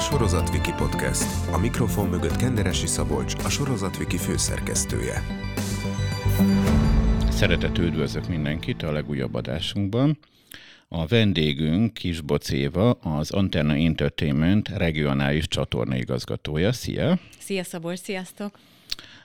Sorozatviki Podcast. A mikrofon mögött Kenderesi Szabolcs, a Sorozatviki főszerkesztője. Szeretett üdvözlök mindenkit a legújabb adásunkban. A vendégünk Kisboc Éva, az Antenna Entertainment regionális csatorna igazgatója. Szia! Szia Szabolcs, sziasztok!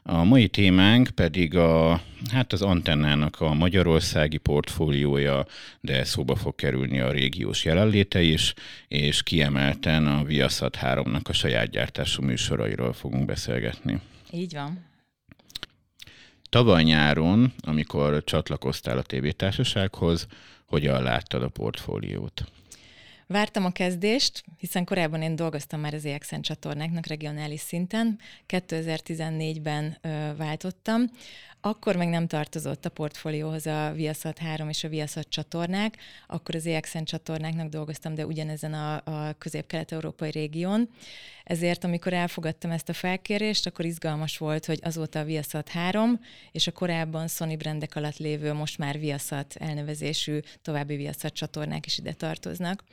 A mai témánk pedig a, hát az antennának a magyarországi portfóliója, de szóba fog kerülni a régiós jelenléte is, és kiemelten a Viaszat 3-nak a saját gyártású műsorairól fogunk beszélgetni. Így van. Tavaly nyáron, amikor csatlakoztál a tévétársasághoz, hogyan láttad a portfóliót? Vártam a kezdést, hiszen korábban én dolgoztam már az EXN csatornáknak regionális szinten. 2014-ben ö, váltottam. Akkor meg nem tartozott a portfólióhoz a Viaszat 3 és a Viaszat csatornák, akkor az EXN csatornáknak dolgoztam, de ugyanezen a, a közép-kelet-európai régión. Ezért, amikor elfogadtam ezt a felkérést, akkor izgalmas volt, hogy azóta a Viaszat 3, és a korábban Sony brendek alatt lévő, most már Viaszat elnevezésű további Viaszat csatornák is ide tartoznak.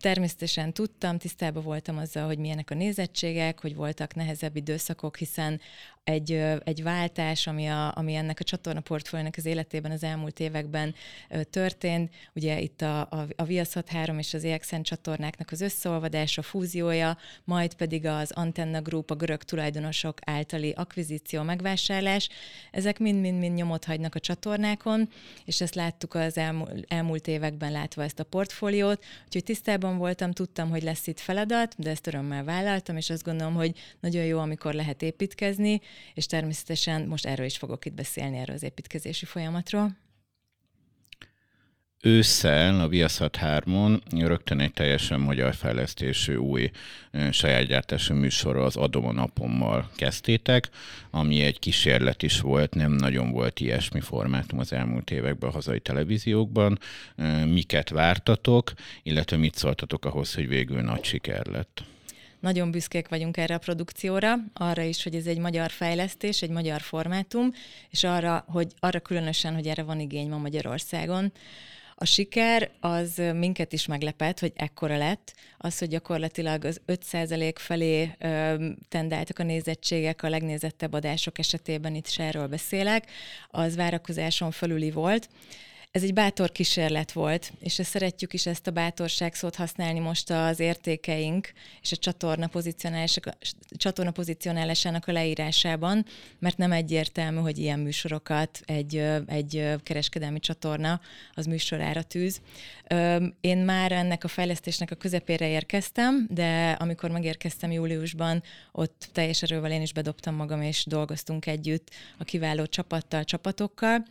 Természetesen tudtam, tisztában voltam azzal, hogy milyenek a nézettségek, hogy voltak nehezebb időszakok, hiszen egy, egy váltás, ami, a, ami ennek a csatorna portfóliónak az életében az elmúlt években történt. Ugye itt a, a, a Viaszat 3 és az EXN csatornáknak az összeolvadása, fúziója, majd pedig az Antenna Group, a görög tulajdonosok általi akvizíció, megvásárlás. Ezek mind-mind-mind nyomot hagynak a csatornákon, és ezt láttuk az elmúlt, években látva ezt a portfóliót, úgyhogy tisztában voltam, tudtam, hogy lesz itt feladat, de ezt örömmel vállaltam, és azt gondolom, hogy nagyon jó, amikor lehet építkezni, és természetesen most erről is fogok itt beszélni, erről az építkezési folyamatról. Ősszel a Viaszat 3-on rögtön egy teljesen magyar fejlesztésű új saját gyártású műsorra az Adom a napommal kezdtétek, ami egy kísérlet is volt, nem nagyon volt ilyesmi formátum az elmúlt években a hazai televíziókban. Miket vártatok, illetve mit szóltatok ahhoz, hogy végül nagy siker lett? Nagyon büszkék vagyunk erre a produkcióra, arra is, hogy ez egy magyar fejlesztés, egy magyar formátum, és arra, hogy arra különösen, hogy erre van igény ma Magyarországon. A siker az minket is meglepett, hogy ekkora lett. Az, hogy gyakorlatilag az 5% felé ö, tendáltak a nézettségek a legnézettebb adások esetében, itt is erről beszélek, az várakozáson felüli volt. Ez egy bátor kísérlet volt, és szeretjük is ezt a bátorság szót használni most az értékeink és a csatorna, csatorna pozícionálásának a leírásában, mert nem egyértelmű, hogy ilyen műsorokat egy, egy kereskedelmi csatorna az műsorára tűz. Én már ennek a fejlesztésnek a közepére érkeztem, de amikor megérkeztem júliusban, ott teljes erővel én is bedobtam magam, és dolgoztunk együtt a kiváló csapattal, csapatokkal.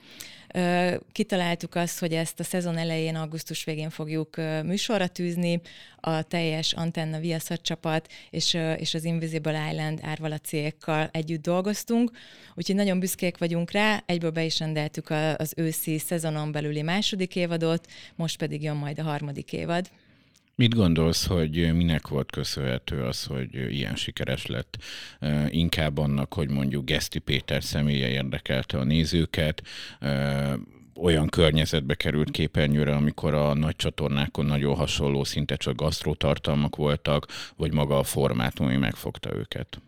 Kitaláltuk azt, hogy ezt a szezon elején, augusztus végén fogjuk műsorra tűzni, a teljes Antenna Viaszat csapat és, és az Invisible Island árvala cégekkal együtt dolgoztunk, úgyhogy nagyon büszkék vagyunk rá, egyből be is rendeltük az őszi szezonon belüli második évadot, most pedig jön majd a harmadik évad. Mit gondolsz, hogy minek volt köszönhető az, hogy ilyen sikeres lett? Inkább annak, hogy mondjuk Geszti Péter személye érdekelte a nézőket, olyan környezetbe került képernyőre, amikor a nagy csatornákon nagyon hasonló, szinte csak gasztrótartalmak voltak, vagy maga a formátum, ami megfogta őket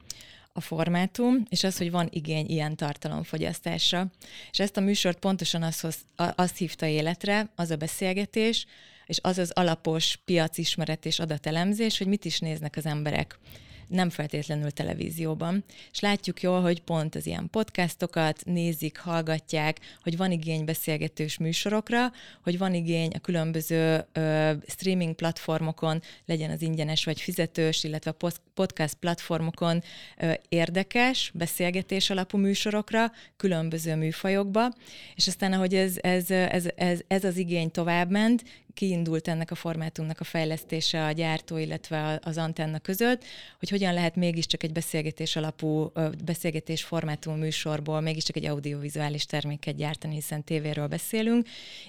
a formátum, és az, hogy van igény ilyen tartalomfogyasztásra. És ezt a műsort pontosan azt, azt hívta életre, az a beszélgetés, és az az alapos piacismeret és adatelemzés, hogy mit is néznek az emberek nem feltétlenül televízióban. És látjuk jól, hogy pont az ilyen podcastokat nézik, hallgatják, hogy van igény beszélgetős műsorokra, hogy van igény a különböző ö, streaming platformokon, legyen az ingyenes vagy fizetős, illetve a podcast platformokon ö, érdekes, beszélgetés alapú műsorokra, különböző műfajokba, és aztán ahogy ez, ez, ez, ez, ez az igény továbbment, kiindult ennek a formátumnak a fejlesztése a gyártó, illetve az antenna között, hogy hogyan lehet mégiscsak egy beszélgetés alapú, beszélgetés formátumú műsorból mégiscsak egy audiovizuális terméket gyártani, hiszen tévéről beszélünk.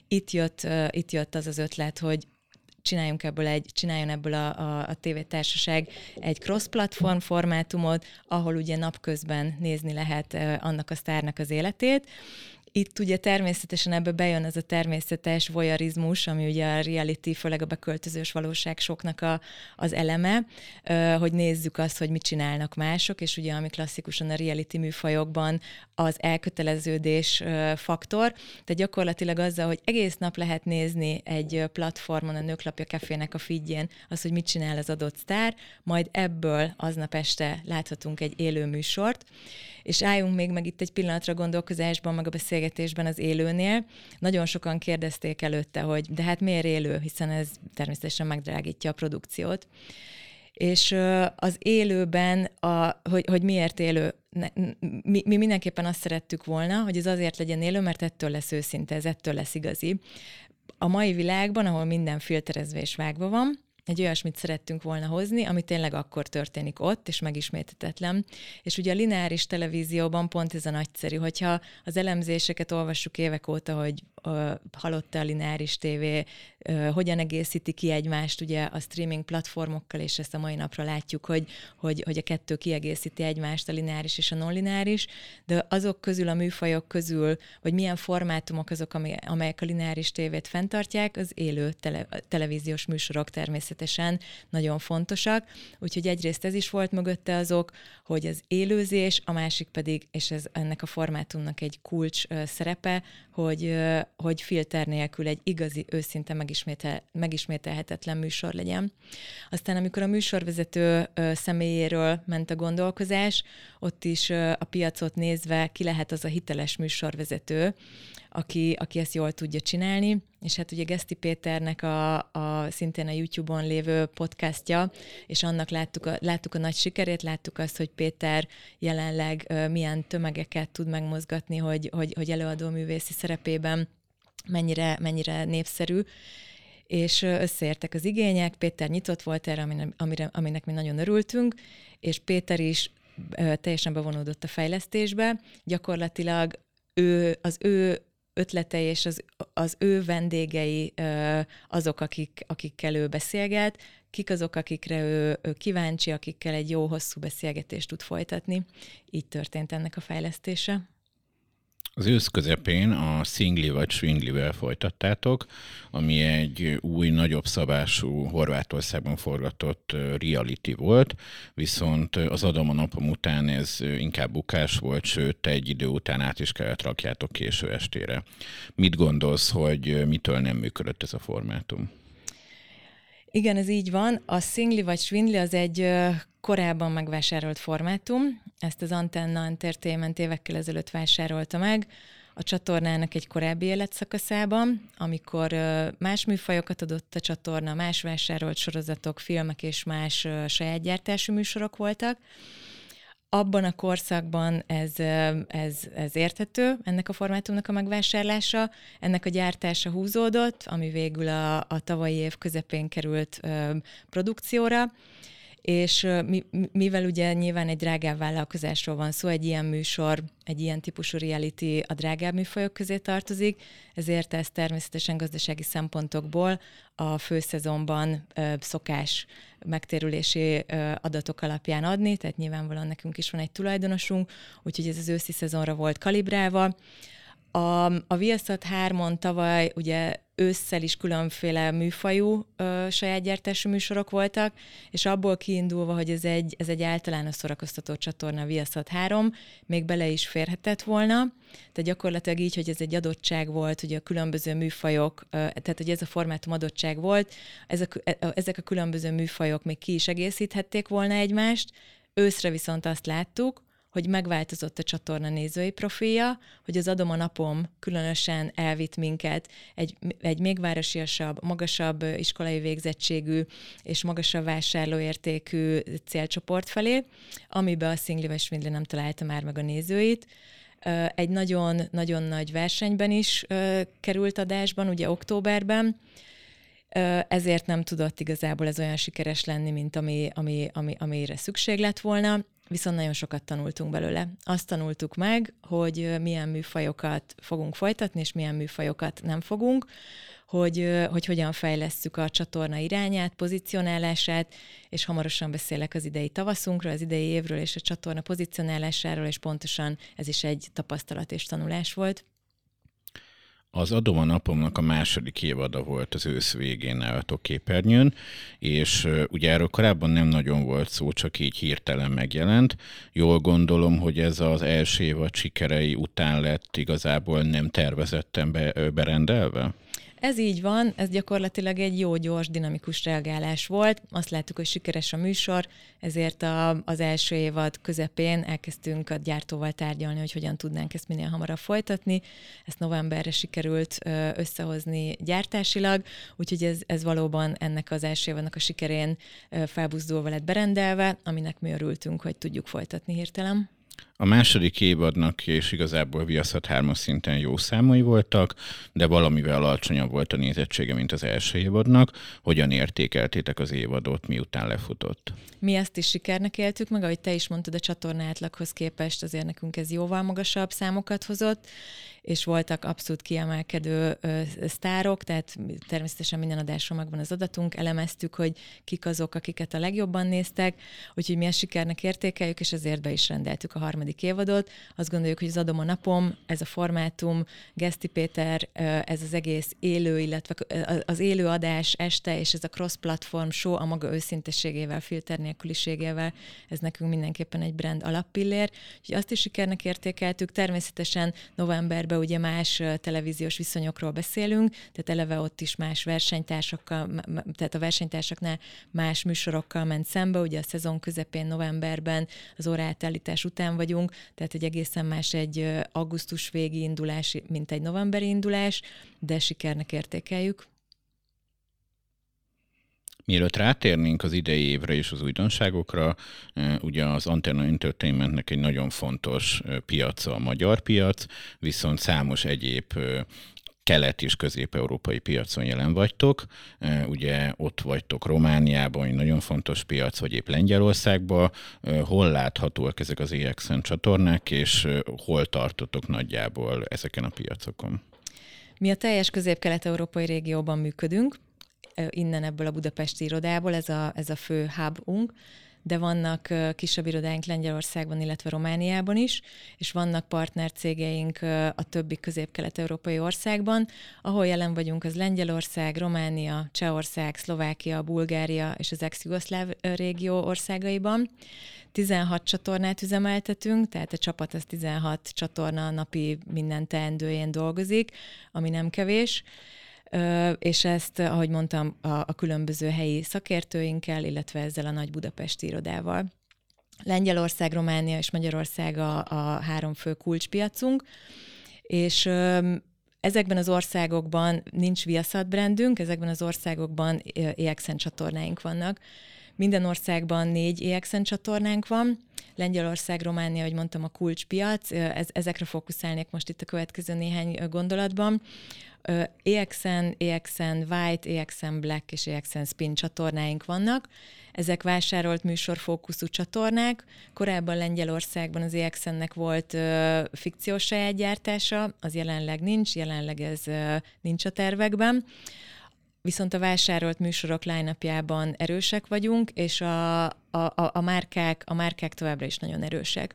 Itt jött, itt jött az az ötlet, hogy csináljunk ebből egy, csináljon ebből a, a, a tévétársaság egy cross-platform formátumot, ahol ugye napközben nézni lehet annak a sztárnak az életét, itt ugye természetesen ebbe bejön ez a természetes voyeurizmus, ami ugye a reality, főleg a beköltözős valóság soknak a, az eleme, hogy nézzük azt, hogy mit csinálnak mások, és ugye ami klasszikusan a reality műfajokban az elköteleződés faktor, tehát gyakorlatilag azzal, hogy egész nap lehet nézni egy platformon, a Nőklapja Cafének a feedjén az, hogy mit csinál az adott sztár, majd ebből aznap este láthatunk egy élő műsort, és álljunk még meg itt egy pillanatra gondolkozásban, meg a beszélgetésben az élőnél. Nagyon sokan kérdezték előtte, hogy de hát miért élő, hiszen ez természetesen megdrágítja a produkciót. És az élőben, a, hogy, hogy miért élő, mi, mi mindenképpen azt szerettük volna, hogy ez azért legyen élő, mert ettől lesz őszinte, ez ettől lesz igazi. A mai világban, ahol minden filterezve és vágva van, egy olyasmit szerettünk volna hozni, ami tényleg akkor történik ott, és megismétetetlen. És ugye a lineáris televízióban pont ez a nagyszerű, hogyha az elemzéseket olvassuk évek óta, hogy hallotta a lineáris tévé, hogyan egészíti ki egymást ugye a streaming platformokkal, és ezt a mai napra látjuk, hogy, hogy, hogy a kettő kiegészíti egymást, a lineáris és a non-lineáris, de azok közül, a műfajok közül, vagy milyen formátumok azok, amelyek a lineáris tévét fenntartják, az élő tele, televíziós műsorok természetesen nagyon fontosak, úgyhogy egyrészt ez is volt mögötte azok, hogy az élőzés, a másik pedig, és ez ennek a formátumnak egy kulcs szerepe, hogy, hogy filter nélkül egy igazi, őszinte megismétel, megismételhetetlen műsor legyen. Aztán amikor a műsorvezető személyéről ment a gondolkozás, ott is a piacot nézve ki lehet az a hiteles műsorvezető, aki, aki ezt jól tudja csinálni, és hát ugye Geszti Péternek a, a szintén a YouTube-on lévő podcastja, és annak láttuk a, láttuk a nagy sikerét, láttuk azt, hogy Péter jelenleg uh, milyen tömegeket tud megmozgatni, hogy, hogy, hogy előadó művészi szerepében mennyire, mennyire népszerű, és összeértek az igények, Péter nyitott volt erre, amire, aminek mi nagyon örültünk, és Péter is teljesen bevonódott a fejlesztésbe. Gyakorlatilag ő, az ő ötletei és az, az ő vendégei azok, akik, akikkel ő beszélget, kik azok, akikre ő, ő kíváncsi, akikkel egy jó, hosszú beszélgetést tud folytatni. Így történt ennek a fejlesztése. Az ősz közepén a Singli vagy Swingli-vel folytattátok, ami egy új, nagyobb szabású Horvátországban forgatott reality volt, viszont az adom a napom után ez inkább bukás volt, sőt egy idő után át is kellett rakjátok késő estére. Mit gondolsz, hogy mitől nem működött ez a formátum? Igen, ez így van. A Singli vagy Swindli az egy korábban megvásárolt formátum. Ezt az Antenna Entertainment évekkel ezelőtt vásárolta meg a csatornának egy korábbi életszakaszában, amikor más műfajokat adott a csatorna, más vásárolt sorozatok, filmek és más saját gyártású műsorok voltak. Abban a korszakban ez, ez, ez érthető, ennek a formátumnak a megvásárlása, ennek a gyártása húzódott, ami végül a, a tavalyi év közepén került ö, produkcióra, és mi, mivel ugye nyilván egy drágább vállalkozásról van szó, egy ilyen műsor, egy ilyen típusú reality a drágább műfajok közé tartozik, ezért ez természetesen gazdasági szempontokból a főszezonban szokás megtérülési adatok alapján adni, tehát nyilvánvalóan nekünk is van egy tulajdonosunk, úgyhogy ez az őszi szezonra volt kalibrálva. A, a Viaszat 3-on tavaly ugye ősszel is különféle műfajú ö, saját gyártású műsorok voltak, és abból kiindulva, hogy ez egy, ez egy általános szórakoztató csatorna, Viaszat 3, még bele is férhetett volna. Tehát gyakorlatilag így, hogy ez egy adottság volt, hogy a különböző műfajok, ö, tehát hogy ez a formátum adottság volt, ezek, e, ezek a különböző műfajok még ki is egészíthették volna egymást, őszre viszont azt láttuk, hogy megváltozott a csatorna nézői profilja, hogy az Adom a napom különösen elvitt minket egy, egy még városiasabb, magasabb iskolai végzettségű és magasabb vásárlóértékű célcsoport felé, amiben a Szingli vagy Svindli nem találta már meg a nézőit. Egy nagyon-nagyon nagy versenyben is került adásban, ugye októberben, ezért nem tudott igazából ez olyan sikeres lenni, mint ami, ami, ami, amire szükség lett volna viszont nagyon sokat tanultunk belőle. Azt tanultuk meg, hogy milyen műfajokat fogunk folytatni, és milyen műfajokat nem fogunk, hogy, hogy hogyan fejlesszük a csatorna irányát, pozicionálását, és hamarosan beszélek az idei tavaszunkról, az idei évről és a csatorna pozicionálásáról, és pontosan ez is egy tapasztalat és tanulás volt. Az Adom a napomnak a második évada volt az ősz végén nálatok képernyőn, és ugye erről korábban nem nagyon volt szó, csak így hirtelen megjelent. Jól gondolom, hogy ez az első évad sikerei után lett igazából nem tervezetten be, berendelve? Ez így van, ez gyakorlatilag egy jó, gyors, dinamikus reagálás volt. Azt láttuk, hogy sikeres a műsor, ezért a, az első évad közepén elkezdtünk a gyártóval tárgyalni, hogy hogyan tudnánk ezt minél hamarabb folytatni. Ezt novemberre sikerült összehozni gyártásilag, úgyhogy ez, ez valóban ennek az első évadnak a sikerén felbuzdulva lett berendelve, aminek mi örültünk, hogy tudjuk folytatni hirtelen. A második évadnak és igazából Viaszat 3 szinten jó számai voltak, de valamivel alacsonyabb volt a nézettsége, mint az első évadnak. Hogyan értékeltétek az évadot, miután lefutott? Mi ezt is sikernek éltük meg, ahogy te is mondtad, a csatorna átlaghoz képest azért nekünk ez jóval magasabb számokat hozott, és voltak abszolút kiemelkedő ö, sztárok, tehát természetesen minden adásról megvan az adatunk, elemeztük, hogy kik azok, akiket a legjobban néztek, úgyhogy mi ezt sikernek értékeljük, és ezért be is rendeltük a harmadik évadot. Azt gondoljuk, hogy az Adom a napom, ez a formátum, Geszti Péter, ez az egész élő, illetve az élő adás este, és ez a cross-platform show a maga őszintességével, filter nélküliségével, ez nekünk mindenképpen egy brand alappillér. Úgyhogy azt is sikernek értékeltük. Természetesen novemberben ugye más televíziós viszonyokról beszélünk, tehát eleve ott is más versenytársakkal, tehát a versenytársaknál más műsorokkal ment szembe, ugye a szezon közepén, novemberben, az óraátállítás után vagyunk, tehát egy egészen más egy augusztus végi indulás, mint egy novemberi indulás, de sikernek értékeljük. Mielőtt rátérnénk az idei évre és az újdonságokra, ugye az Antenna Entertainmentnek egy nagyon fontos piaca a magyar piac, viszont számos egyéb kelet- és közép-európai piacon jelen vagytok. Ugye ott vagytok Romániában, egy nagyon fontos piac, vagy épp Lengyelországban. Hol láthatóak ezek az EXN csatornák, és hol tartotok nagyjából ezeken a piacokon? Mi a teljes közép-kelet-európai régióban működünk, innen ebből a budapesti irodából, ez a, ez a fő hubunk, de vannak kisebb irodáink Lengyelországban, illetve Romániában is, és vannak partnercégeink a többi közép-kelet-európai országban. Ahol jelen vagyunk, az Lengyelország, Románia, Csehország, Szlovákia, Bulgária és az ex-jugoszláv régió országaiban. 16 csatornát üzemeltetünk, tehát a csapat az 16 csatorna napi minden teendőjén dolgozik, ami nem kevés és ezt, ahogy mondtam, a, a különböző helyi szakértőinkkel, illetve ezzel a nagy budapesti irodával. Lengyelország, Románia és Magyarország a, a három fő kulcspiacunk, és Ezekben az országokban nincs Viaszat brandünk, ezekben az országokban EXN csatornáink vannak. Minden országban négy EXN csatornánk van. Lengyelország, Románia, ahogy mondtam, a kulcspiac. Ez, ezekre fókuszálnék most itt a következő néhány gondolatban. EXN, EXN White, EXN Black és EXN Spin csatornáink vannak. Ezek vásárolt műsorfókuszú csatornák. Korábban Lengyelországban az EXN-nek volt ö, fikciós saját gyártása, az jelenleg nincs, jelenleg ez ö, nincs a tervekben. Viszont a vásárolt műsorok line erősek vagyunk, és a, a, a, a, márkák, a márkák továbbra is nagyon erősek.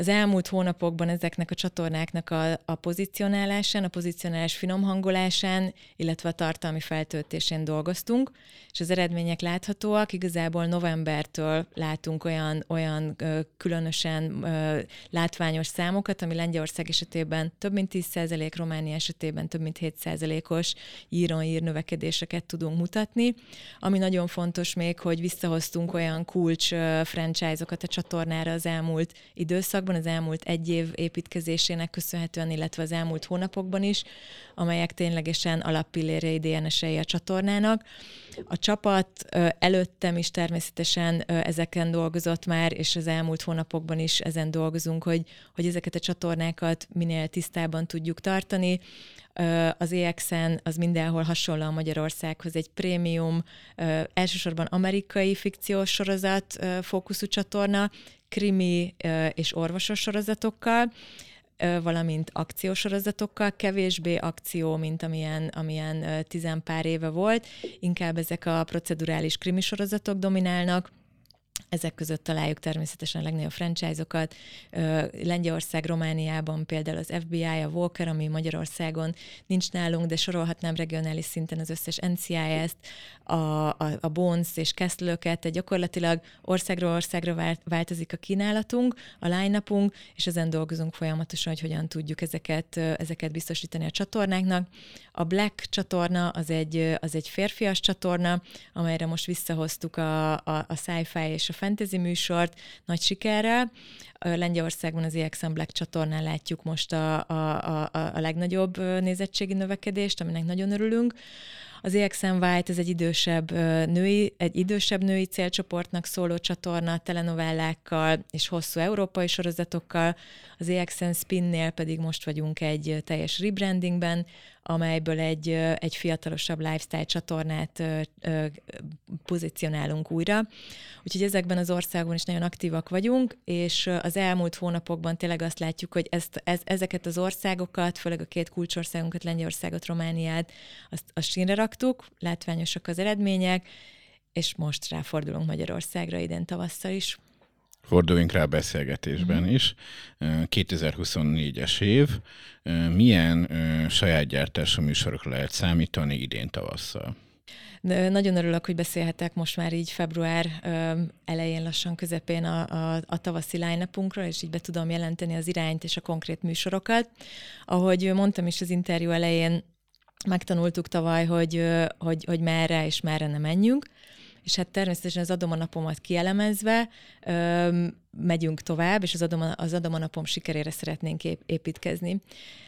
Az elmúlt hónapokban ezeknek a csatornáknak a, a pozicionálásán, a pozicionálás finomhangolásán, illetve a tartalmi feltöltésén dolgoztunk, és az eredmények láthatóak. Igazából novembertől látunk olyan, olyan ö, különösen ö, látványos számokat, ami Lengyelország esetében több mint 10%, Románia esetében több mint 7%-os íron-ír növekedéseket tudunk mutatni. Ami nagyon fontos még, hogy visszahoztunk olyan kulcs franchise-okat a csatornára az elmúlt időszakban, az elmúlt egy év építkezésének köszönhetően, illetve az elmúlt hónapokban is, amelyek ténylegesen alappillérjei DNS-ei a csatornának. A csapat előttem is természetesen ezeken dolgozott már, és az elmúlt hónapokban is ezen dolgozunk, hogy, hogy ezeket a csatornákat minél tisztában tudjuk tartani. Az EXN az mindenhol hasonló a Magyarországhoz, egy prémium, elsősorban amerikai fikciós sorozat fókuszú csatorna, krimi és orvosos sorozatokkal, valamint akciósorozatokkal, kevésbé akció, mint amilyen, amilyen tizenpár éve volt, inkább ezek a procedurális krimi sorozatok dominálnak, ezek között találjuk természetesen a legnagyobb franchise-okat. Lengyelország, Romániában például az FBI, a Walker, ami Magyarországon nincs nálunk, de sorolhatnám regionális szinten az összes NCIS-t, a, a, a Bones és Kestlőket, tehát gyakorlatilag országról országra változik a kínálatunk, a line és ezen dolgozunk folyamatosan, hogy hogyan tudjuk ezeket, ezeket biztosítani a csatornáknak. A Black csatorna az egy, az egy férfias csatorna, amelyre most visszahoztuk a, a, a sci-fi és a fantasy műsort nagy sikerrel. Lengyelországban az EXM Black csatornán látjuk most a, a, a, a legnagyobb nézettségi növekedést, aminek nagyon örülünk. Az EXM White, ez egy idősebb női, egy idősebb női célcsoportnak szóló csatorna, telenovellákkal és hosszú európai sorozatokkal. Az EXM Spinnél pedig most vagyunk egy teljes rebrandingben, amelyből egy, egy fiatalosabb lifestyle csatornát pozícionálunk újra. Úgyhogy ezekben az országban is nagyon aktívak vagyunk, és az elmúlt hónapokban tényleg azt látjuk, hogy ezt, ez, ezeket az országokat, főleg a két kulcsországunkat, Lengyelországot, Romániát, azt, azt sínre raktuk, látványosak az eredmények, és most ráfordulunk Magyarországra idén tavasszal is. Forduljunk rá a beszélgetésben mm-hmm. is. 2024-es év. Milyen saját gyártású műsorokra lehet számítani idén tavasszal? Nagyon örülök, hogy beszélhetek most már így február elején, lassan közepén a, a, a tavaszi line és így be tudom jelenteni az irányt és a konkrét műsorokat. Ahogy mondtam is az interjú elején, megtanultuk tavaly, hogy, hogy, hogy merre és merre ne menjünk és hát természetesen az adom a napomat kielemezve ö, megyünk tovább, és az adom, az adom a napom sikerére szeretnénk építkezni.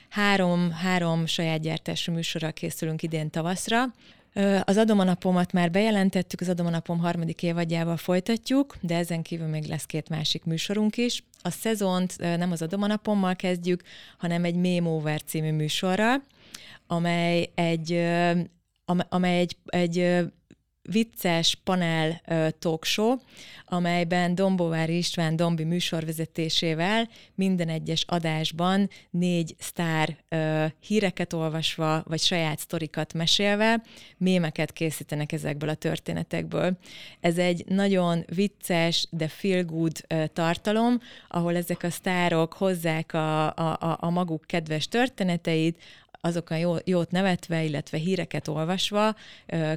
Három, három saját gyártású műsorral készülünk idén tavaszra. Az adomanapomat már bejelentettük, az adomanapom harmadik évadjával folytatjuk, de ezen kívül még lesz két másik műsorunk is. A szezont nem az adomanapommal kezdjük, hanem egy Meme Over című műsorral, amely egy, amely egy, egy vicces panel talk show, amelyben Dombovári István Dombi műsorvezetésével minden egyes adásban négy sztár híreket olvasva, vagy saját sztorikat mesélve mémeket készítenek ezekből a történetekből. Ez egy nagyon vicces, de feel good tartalom, ahol ezek a sztárok hozzák a, a, a maguk kedves történeteit, azokon jó, jót nevetve, illetve híreket olvasva,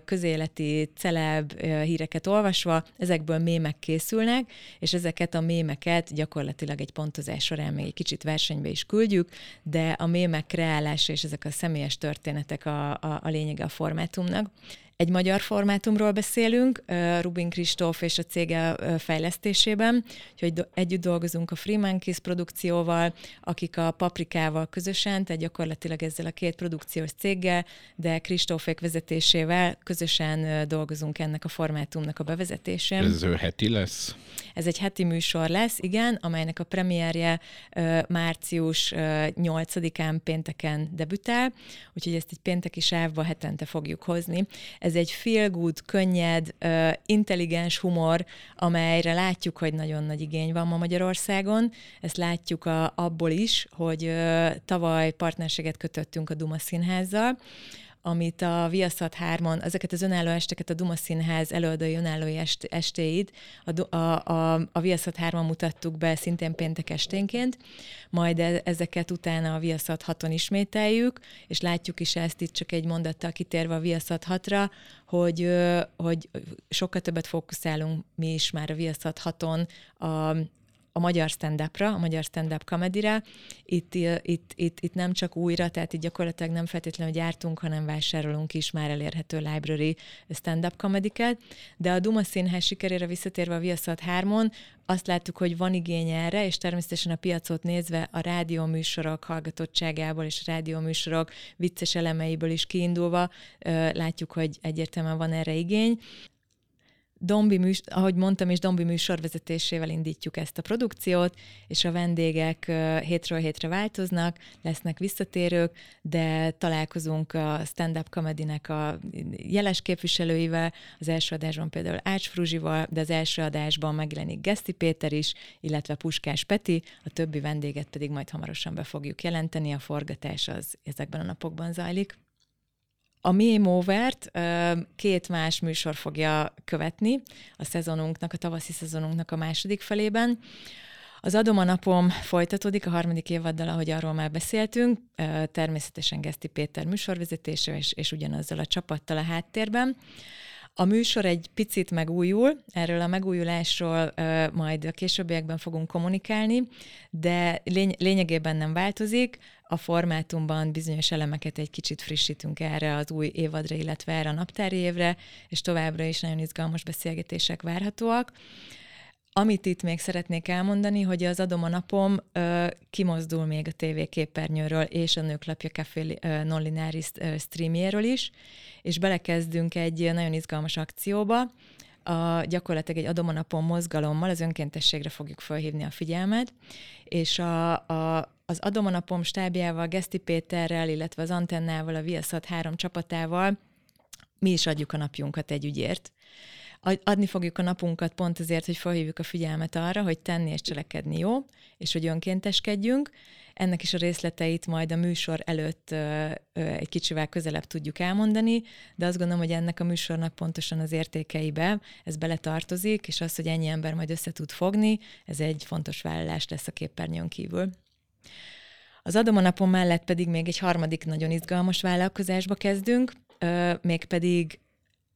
közéleti, celeb híreket olvasva, ezekből mémek készülnek, és ezeket a mémeket gyakorlatilag egy pontozás során még egy kicsit versenybe is küldjük, de a mémek kreálása és ezek a személyes történetek a, a, a lényege a formátumnak. Egy magyar formátumról beszélünk, Rubin Kristóf és a cége fejlesztésében, úgyhogy együtt dolgozunk a Freeman Kiss produkcióval, akik a Paprikával közösen, tehát gyakorlatilag ezzel a két produkciós céggel, de Kristófék vezetésével közösen dolgozunk ennek a formátumnak a bevezetésén. Ez ő heti lesz? Ez egy heti műsor lesz, igen, amelynek a premierje március 8-án pénteken debütál, úgyhogy ezt egy pénteki sávba hetente fogjuk hozni. Ez egy feel good, könnyed, intelligens humor, amelyre látjuk, hogy nagyon nagy igény van ma Magyarországon. Ezt látjuk a, abból is, hogy tavaly partnerséget kötöttünk a Duma Színházzal, amit a Viaszat 3-on, ezeket az önálló esteket, a Duma Színház előadói önálló est, estéid, a, a, a, a Viaszat 3-on mutattuk be szintén péntek esténként, majd e, ezeket utána a Viaszat 6-on ismételjük, és látjuk is ezt itt csak egy mondattal kitérve a Viaszat 6-ra, hogy, hogy sokkal többet fókuszálunk mi is már a Viaszat 6-on a, a magyar stand-upra, a magyar stand-up comedy-re. Itt, itt, itt, itt nem csak újra, tehát itt gyakorlatilag nem feltétlenül gyártunk, hanem vásárolunk is már elérhető library stand-up comedy de a Duma Színház sikerére visszatérve a Viaszat 3-on, azt láttuk, hogy van igény erre, és természetesen a piacot nézve a rádióműsorok hallgatottságából és rádióműsorok vicces elemeiből is kiindulva látjuk, hogy egyértelműen van erre igény. Dombi műs, ahogy mondtam, és Dombi műsorvezetésével indítjuk ezt a produkciót, és a vendégek hétről hétre változnak, lesznek visszatérők, de találkozunk a stand-up comedy-nek a jeles képviselőivel, az első adásban például Ács Fruzsival, de az első adásban megjelenik Geszti Péter is, illetve Puskás Peti, a többi vendéget pedig majd hamarosan be fogjuk jelenteni, a forgatás az ezekben a napokban zajlik. A Mi Movert két más műsor fogja követni a szezonunknak, a tavaszi szezonunknak a második felében. Az Adom a napom folytatódik a harmadik évaddal, ahogy arról már beszéltünk, természetesen Geszti Péter műsorvezetése és, és ugyanazzal a csapattal a háttérben. A műsor egy picit megújul, erről a megújulásról uh, majd a későbbiekben fogunk kommunikálni, de lény- lényegében nem változik. A formátumban bizonyos elemeket egy kicsit frissítünk erre az új évadra, illetve erre a naptári évre, és továbbra is nagyon izgalmas beszélgetések várhatóak. Amit itt még szeretnék elmondani, hogy az Adom a napom ö, kimozdul még a TV képernyőről és a Nőklapja Café non-lineáris streamjéről is, és belekezdünk egy nagyon izgalmas akcióba, a, gyakorlatilag egy Adom a napon mozgalommal az önkéntességre fogjuk felhívni a figyelmet, és a, a, az Adom a napom stábjával, Geszti Péterrel, illetve az Antennával, a Viaszat három csapatával mi is adjuk a napjunkat egy ügyért adni fogjuk a napunkat pont azért, hogy felhívjuk a figyelmet arra, hogy tenni és cselekedni jó, és hogy önkénteskedjünk. Ennek is a részleteit majd a műsor előtt egy kicsivel közelebb tudjuk elmondani, de azt gondolom, hogy ennek a műsornak pontosan az értékeibe ez beletartozik, és az, hogy ennyi ember majd össze tud fogni, ez egy fontos vállalás lesz a képernyőn kívül. Az Adom a napon mellett pedig még egy harmadik nagyon izgalmas vállalkozásba kezdünk, mégpedig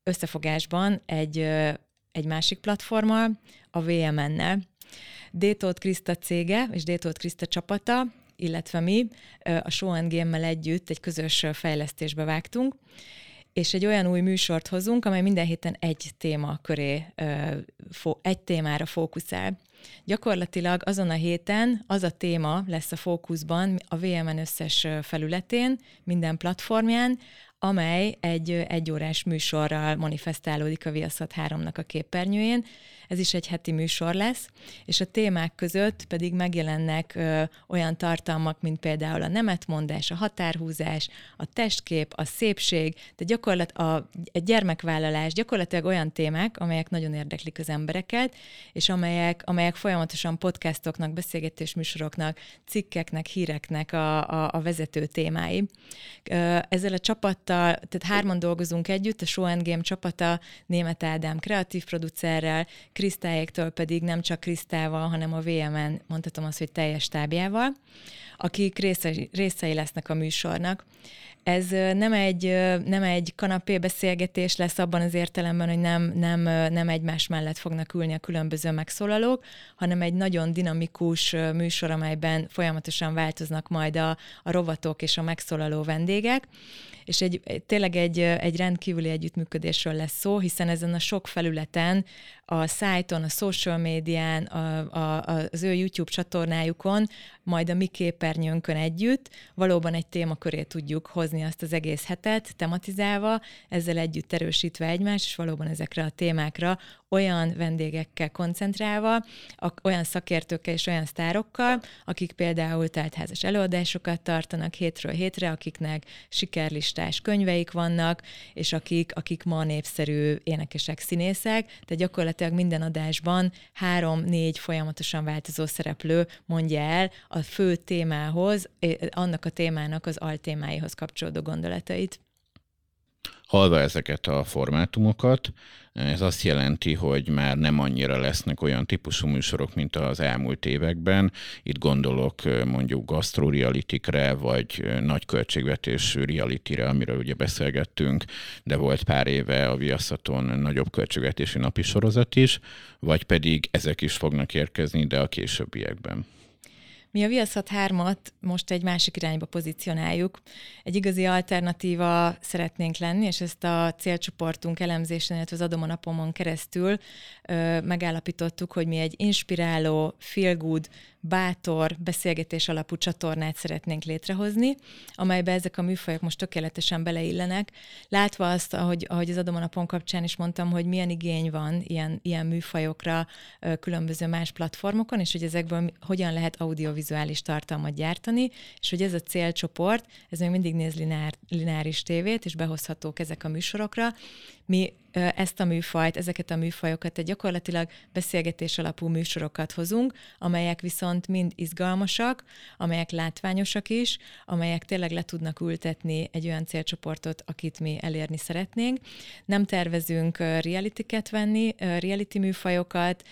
összefogásban egy, egy másik platformmal, a VMN-nel. Détót Kriszta cége és Détót Kriszta csapata, illetve mi a Show Game-mel együtt egy közös fejlesztésbe vágtunk, és egy olyan új műsort hozunk, amely minden héten egy téma köré, egy témára fókuszál. Gyakorlatilag azon a héten az a téma lesz a fókuszban a VMN összes felületén, minden platformján, amely egy egyórás műsorral manifestálódik a Viaszat 3-nak a képernyőjén. Ez is egy heti műsor lesz, és a témák között pedig megjelennek ö, olyan tartalmak, mint például a nemetmondás, a határhúzás, a testkép, a szépség, de gyakorlat a, a gyermekvállalás, gyakorlatilag olyan témák, amelyek nagyon érdeklik az embereket, és amelyek, amelyek folyamatosan podcastoknak, beszélgetés műsoroknak, cikkeknek, híreknek a, a, a vezető témái. Ezzel a csapattal, tehát hárman dolgozunk együtt, a Show and Game csapata, Német Ádám kreatív producerrel, Krisztályéktől pedig nem csak Krisztával, hanem a VMN, mondhatom azt, hogy teljes tábjával, akik részei, részei lesznek a műsornak. Ez nem egy, nem egy kanapé beszélgetés lesz abban az értelemben, hogy nem, nem, nem egymás mellett fognak ülni a különböző megszólalók, hanem egy nagyon dinamikus műsor, amelyben folyamatosan változnak majd a, a rovatok és a megszólaló vendégek és egy, tényleg egy, egy rendkívüli együttműködésről lesz szó, hiszen ezen a sok felületen, a szájton, a social médián, a, a, az ő YouTube csatornájukon, majd a mi képernyőnkön együtt valóban egy témaköré tudjuk hozni azt az egész hetet, tematizálva, ezzel együtt erősítve egymást, és valóban ezekre a témákra olyan vendégekkel koncentrálva, olyan szakértőkkel és olyan sztárokkal, akik például teltházas előadásokat tartanak hétről hétre, akiknek sikerlistás könyveik vannak, és akik, akik ma népszerű énekesek, színészek, tehát gyakorlatilag minden adásban három-négy folyamatosan változó szereplő mondja el a fő témához, annak a témának az altémáihoz kapcsolódó gondolatait. Halva ezeket a formátumokat, ez azt jelenti, hogy már nem annyira lesznek olyan típusú műsorok, mint az elmúlt években. Itt gondolok mondjuk gasztrorealitikre, vagy nagy költségvetésű realityre, amiről ugye beszélgettünk, de volt pár éve a Viaszaton nagyobb költségvetésű napi sorozat is, vagy pedig ezek is fognak érkezni, de a későbbiekben. Mi a Viaszat 3-at most egy másik irányba pozícionáljuk. Egy igazi alternatíva szeretnénk lenni, és ezt a célcsoportunk elemzésen, illetve az Adom a napomon keresztül ö, megállapítottuk, hogy mi egy inspiráló, feel good, bátor, beszélgetés alapú csatornát szeretnénk létrehozni, amelybe ezek a műfajok most tökéletesen beleillenek. Látva azt, ahogy, ahogy az Adom a napon kapcsán is mondtam, hogy milyen igény van ilyen, ilyen műfajokra különböző más platformokon, és hogy ezekből hogyan lehet audiovizuális tartalmat gyártani, és hogy ez a célcsoport, ez még mindig néz linár, lineáris tévét, és behozhatók ezek a műsorokra, Mi ezt a műfajt, ezeket a műfajokat, egy gyakorlatilag beszélgetés alapú műsorokat hozunk, amelyek viszont mind izgalmasak, amelyek látványosak is, amelyek tényleg le tudnak ültetni egy olyan célcsoportot, akit mi elérni szeretnénk. Nem tervezünk reality-ket venni, reality műfajokat,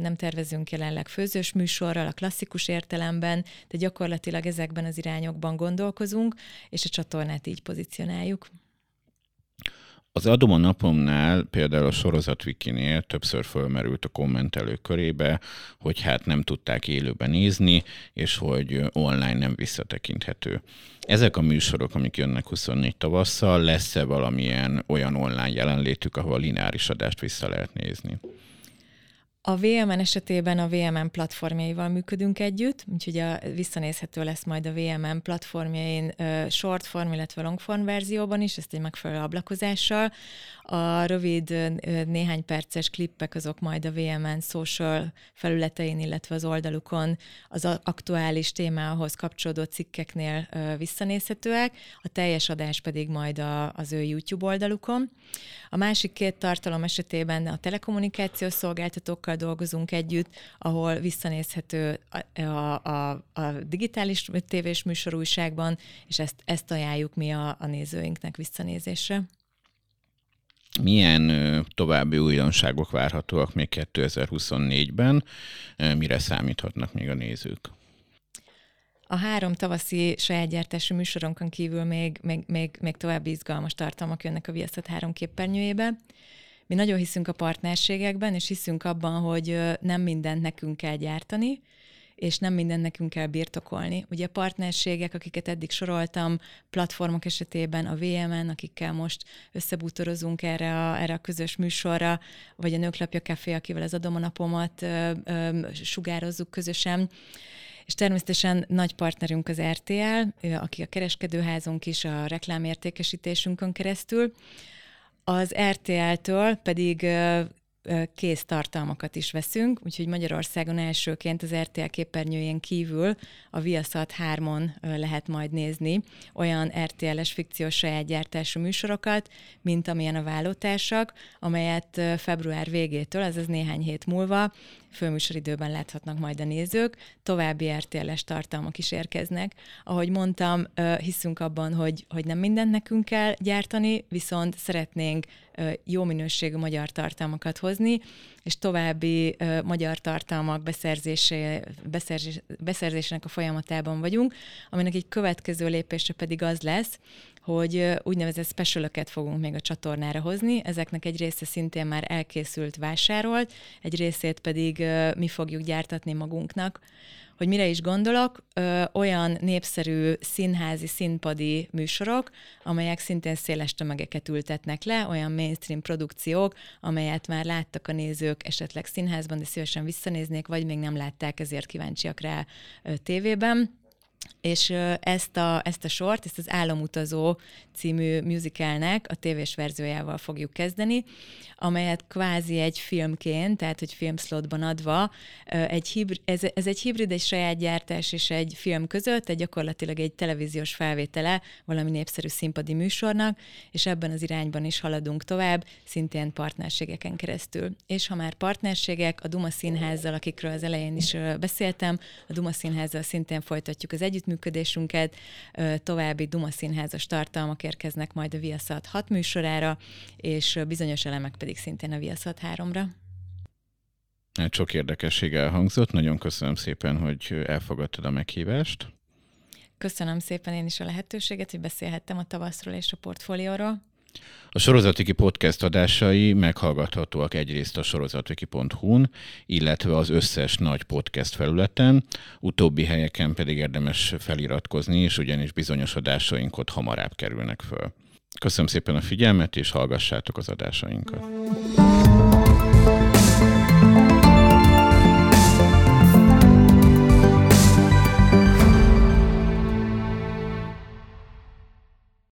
nem tervezünk jelenleg főzős műsorral, a klasszikus értelemben, de gyakorlatilag ezekben az irányokban gondolkozunk, és a csatornát így pozícionáljuk. Az adom a napomnál, például a sorozatvikinél többször fölmerült a kommentelők körébe, hogy hát nem tudták élőben nézni, és hogy online nem visszatekinthető. Ezek a műsorok, amik jönnek 24 tavasszal, lesz-e valamilyen olyan online jelenlétük, ahol lineáris adást vissza lehet nézni? A VMN esetében a VMN platformjaival működünk együtt, úgyhogy a, visszanézhető lesz majd a VMN platformjain short form, illetve long form verzióban is, ezt egy megfelelő ablakozással. A rövid néhány perces klippek azok majd a VMN social felületein, illetve az oldalukon az aktuális témához kapcsolódó cikkeknél visszanézhetőek, a teljes adás pedig majd a, az ő YouTube oldalukon. A másik két tartalom esetében a telekommunikációs szolgáltatókkal dolgozunk együtt, ahol visszanézhető a, a, a digitális tévés műsorújságban, és ezt, ezt ajánljuk mi a, a nézőinknek visszanézésre. Milyen további újdonságok várhatóak még 2024-ben? Mire számíthatnak még a nézők? A három tavaszi saját gyártású kívül még, még, még, még további izgalmas tartalmak jönnek a Viaszat három képernyőjébe. Mi nagyon hiszünk a partnerségekben, és hiszünk abban, hogy nem mindent nekünk kell gyártani, és nem mindent nekünk kell birtokolni. Ugye partnerségek, akiket eddig soroltam, platformok esetében a VMN, akikkel most összebútorozunk erre a, erre a közös műsorra, vagy a Nőklapja Café, akivel az adom a napomat ö, ö, sugározzuk közösen. És természetesen nagy partnerünk az RTL, aki a kereskedőházunk is a reklámértékesítésünkön keresztül. Az RTL-től pedig kész tartalmakat is veszünk, úgyhogy Magyarországon elsőként az RTL képernyőjén kívül a Viaszat 3-on lehet majd nézni olyan RTL-es fikciós saját gyártású műsorokat, mint amilyen a vállótársak, amelyet február végétől, azaz néhány hét múlva főműsoridőben láthatnak majd a nézők, további RTL-es tartalmak is érkeznek. Ahogy mondtam, hiszünk abban, hogy, hogy nem mindent nekünk kell gyártani, viszont szeretnénk jó minőségű magyar tartalmakat hozni, és további magyar tartalmak beszerzésé, beszerzés, beszerzésének a folyamatában vagyunk, aminek egy következő lépése pedig az lesz, hogy úgynevezett specialöket fogunk még a csatornára hozni. Ezeknek egy része szintén már elkészült, vásárolt, egy részét pedig mi fogjuk gyártatni magunknak. Hogy mire is gondolok, ö, olyan népszerű színházi, színpadi műsorok, amelyek szintén széles tömegeket ültetnek le, olyan mainstream produkciók, amelyet már láttak a nézők esetleg színházban, de szívesen visszanéznék, vagy még nem látták, ezért kíváncsiak rá ö, tévében és ezt a, ezt a sort, ezt az Álomutazó című musicalnek a tévés verziójával fogjuk kezdeni, amelyet kvázi egy filmként, tehát hogy filmszlotban adva, egy hibrid, ez, ez egy hibrid, egy saját gyártás és egy film között, egy gyakorlatilag egy televíziós felvétele valami népszerű színpadi műsornak, és ebben az irányban is haladunk tovább, szintén partnerségeken keresztül. És ha már partnerségek, a Duma Színházzal, akikről az elején is beszéltem, a Duma Színházzal szintén folytatjuk az együttműködésünket, további Duma Színházas tartalmak érkeznek majd a Viaszat 6 műsorára, és bizonyos elemek pedig szintén a Viaszat 3-ra. Hát sok érdekesség elhangzott, nagyon köszönöm szépen, hogy elfogadtad a meghívást. Köszönöm szépen én is a lehetőséget, hogy beszélhettem a tavaszról és a portfólióról. A Sorozatiki podcast adásai meghallgathatóak egyrészt a sorozatiki.hu-n, illetve az összes nagy podcast felületen, utóbbi helyeken pedig érdemes feliratkozni, és ugyanis bizonyos adásaink ott hamarabb kerülnek föl. Köszönöm szépen a figyelmet, és hallgassátok az adásainkat.